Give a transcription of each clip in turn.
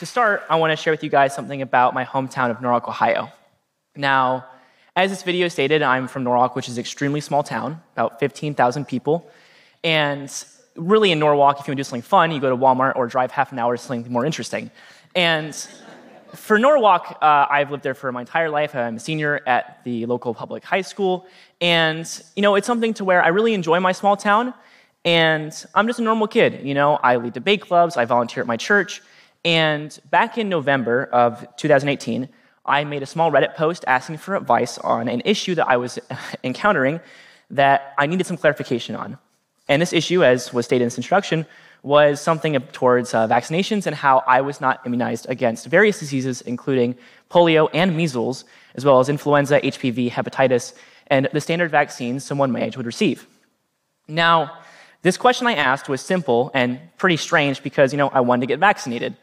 to start, I want to share with you guys something about my hometown of Norwalk, Ohio. Now, as this video stated, I'm from Norwalk, which is an extremely small town, about 15,000 people. And really, in Norwalk, if you want to do something fun, you go to Walmart or drive half an hour to something more interesting. And for Norwalk, uh, I've lived there for my entire life. I'm a senior at the local public high school. And, you know, it's something to where I really enjoy my small town. And I'm just a normal kid. You know, I lead debate clubs, I volunteer at my church. And back in November of 2018, I made a small Reddit post asking for advice on an issue that I was encountering that I needed some clarification on. And this issue, as was stated in this introduction, was something towards uh, vaccinations and how I was not immunized against various diseases, including polio and measles, as well as influenza, HPV, hepatitis, and the standard vaccines someone my age would receive. Now, this question I asked was simple and pretty strange because, you know, I wanted to get vaccinated.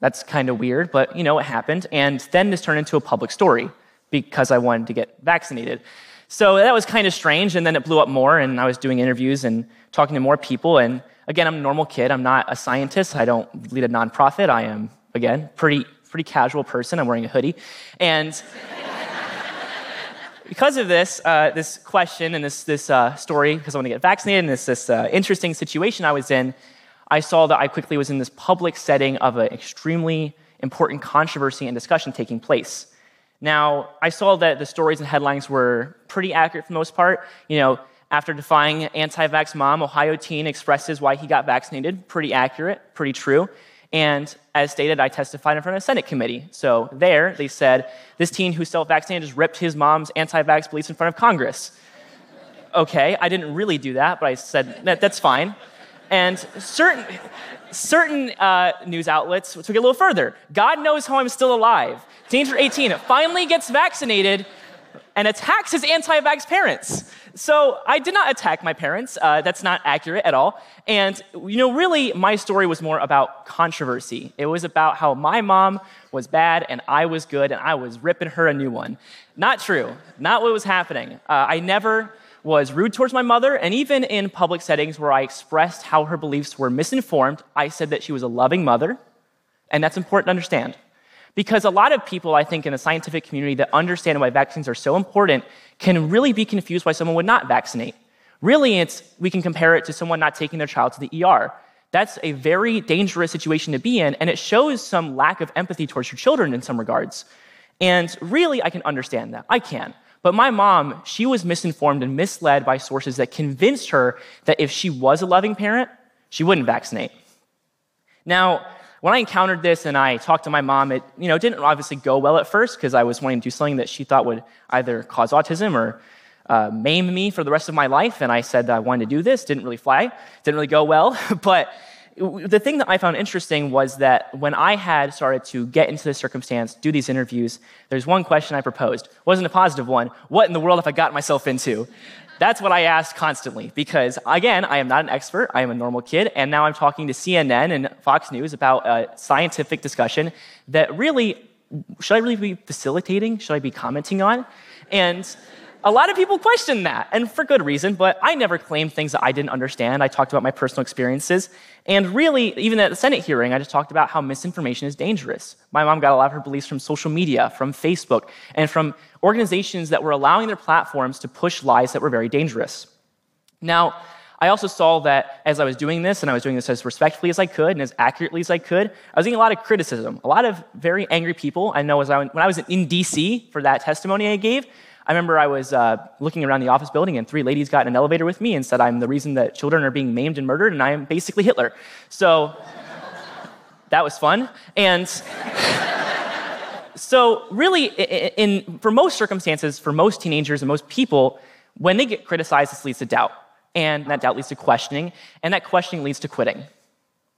That's kind of weird, but, you know, it happened. And then this turned into a public story because I wanted to get vaccinated. So that was kind of strange, and then it blew up more, and I was doing interviews and talking to more people. And again, I'm a normal kid. I'm not a scientist. I don't lead a nonprofit. I am, again, pretty pretty casual person. I'm wearing a hoodie, and because of this, uh, this question and this, this uh, story, because I want to get vaccinated, and this, this uh, interesting situation I was in, I saw that I quickly was in this public setting of an extremely important controversy and discussion taking place. Now, I saw that the stories and headlines were pretty accurate for the most part. You know, after defying anti vax mom, Ohio teen expresses why he got vaccinated. Pretty accurate, pretty true. And as stated, I testified in front of a Senate committee. So there, they said, this teen who self vaccinated just ripped his mom's anti vax beliefs in front of Congress. Okay, I didn't really do that, but I said, that, that's fine. And certain, certain uh, news outlets took it a little further. God knows how I'm still alive. Teenager 18 finally gets vaccinated and attacks his anti vax parents. So I did not attack my parents. Uh, that's not accurate at all. And, you know, really, my story was more about controversy. It was about how my mom was bad and I was good and I was ripping her a new one. Not true. Not what was happening. Uh, I never was rude towards my mother, and even in public settings where I expressed how her beliefs were misinformed, I said that she was a loving mother, and that's important to understand. Because a lot of people, I think, in the scientific community that understand why vaccines are so important can really be confused why someone would not vaccinate. Really, it's, we can compare it to someone not taking their child to the ER. That's a very dangerous situation to be in, and it shows some lack of empathy towards your children in some regards. And really, I can understand that. I can. But my mom, she was misinformed and misled by sources that convinced her that if she was a loving parent, she wouldn't vaccinate. Now, when I encountered this and I talked to my mom, it you know didn't obviously go well at first because I was wanting to do something that she thought would either cause autism or uh, maim me for the rest of my life. And I said that I wanted to do this. Didn't really fly. Didn't really go well. but the thing that I found interesting was that when I had started to get into this circumstance, do these interviews, there's one question I proposed. It wasn't a positive one. What in the world have I got myself into? That's what I asked constantly because, again, I am not an expert. I am a normal kid. And now I'm talking to CNN and Fox News about a scientific discussion that really, should I really be facilitating? Should I be commenting on? And a lot of people question that, and for good reason, but I never claimed things that I didn't understand. I talked about my personal experiences. And really, even at the Senate hearing, I just talked about how misinformation is dangerous. My mom got a lot of her beliefs from social media, from Facebook, and from organizations that were allowing their platforms to push lies that were very dangerous. Now, I also saw that as I was doing this, and I was doing this as respectfully as I could and as accurately as I could, I was getting a lot of criticism. A lot of very angry people. I know as I, when I was in DC for that testimony I gave, I remember I was uh, looking around the office building, and three ladies got in an elevator with me and said, I'm the reason that children are being maimed and murdered, and I am basically Hitler. So that was fun. And so, really, in, in, for most circumstances, for most teenagers and most people, when they get criticized, this leads to doubt. And that doubt leads to questioning, and that questioning leads to quitting.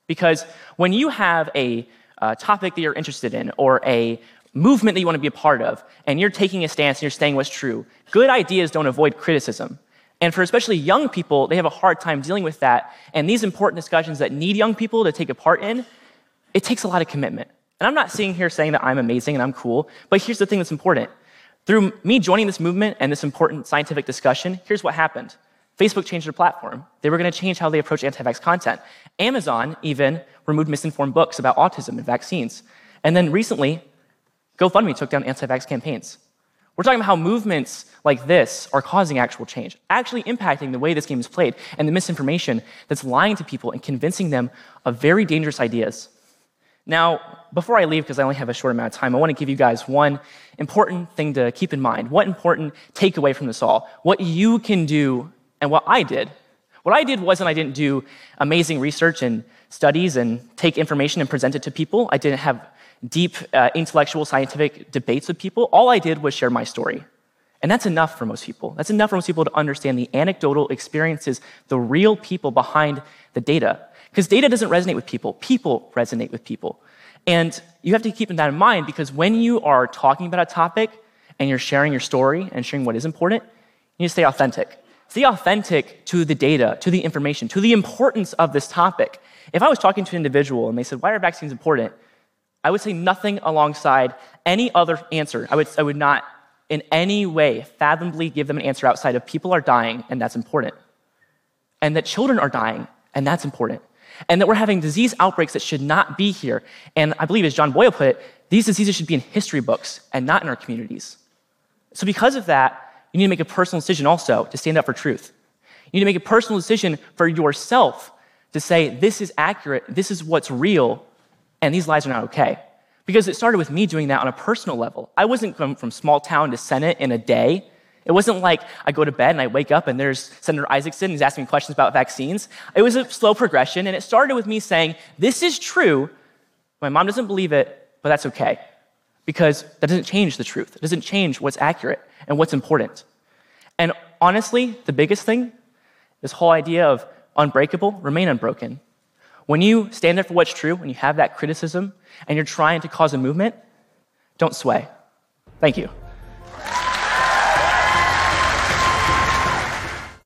Because when you have a, a topic that you're interested in, or a movement that you want to be a part of, and you're taking a stance and you're saying what's true, good ideas don't avoid criticism. And for especially young people, they have a hard time dealing with that. And these important discussions that need young people to take a part in, it takes a lot of commitment. And I'm not sitting here saying that I'm amazing and I'm cool, but here's the thing that's important. Through me joining this movement and this important scientific discussion, here's what happened. Facebook changed their platform. They were going to change how they approach anti vax content. Amazon even removed misinformed books about autism and vaccines. And then recently, GoFundMe took down anti vax campaigns. We're talking about how movements like this are causing actual change, actually impacting the way this game is played and the misinformation that's lying to people and convincing them of very dangerous ideas. Now, before I leave, because I only have a short amount of time, I want to give you guys one important thing to keep in mind. What important takeaway from this all? What you can do and what I did. What I did wasn't I didn't do amazing research and studies and take information and present it to people. I didn't have deep uh, intellectual scientific debates with people. All I did was share my story. And that's enough for most people. That's enough for most people to understand the anecdotal experiences, the real people behind the data. Because data doesn't resonate with people, people resonate with people. And you have to keep that in mind because when you are talking about a topic and you're sharing your story and sharing what is important, you need to stay authentic. Stay authentic to the data, to the information, to the importance of this topic. If I was talking to an individual and they said, Why are vaccines important? I would say nothing alongside any other answer. I would, I would not in any way fathomably give them an answer outside of people are dying and that's important. And that children are dying and that's important. And that we're having disease outbreaks that should not be here. And I believe, as John Boyle put it, these diseases should be in history books and not in our communities. So, because of that, you need to make a personal decision also to stand up for truth. You need to make a personal decision for yourself to say, this is accurate, this is what's real, and these lies are not okay. Because it started with me doing that on a personal level. I wasn't going from small town to Senate in a day. It wasn't like I go to bed and I wake up and there's Senator Isakson, he's asking me questions about vaccines. It was a slow progression, and it started with me saying, This is true. My mom doesn't believe it, but that's okay. Because that doesn't change the truth. It doesn't change what's accurate and what's important. And honestly, the biggest thing, this whole idea of unbreakable, remain unbroken. When you stand up for what's true, when you have that criticism, and you're trying to cause a movement, don't sway. Thank you.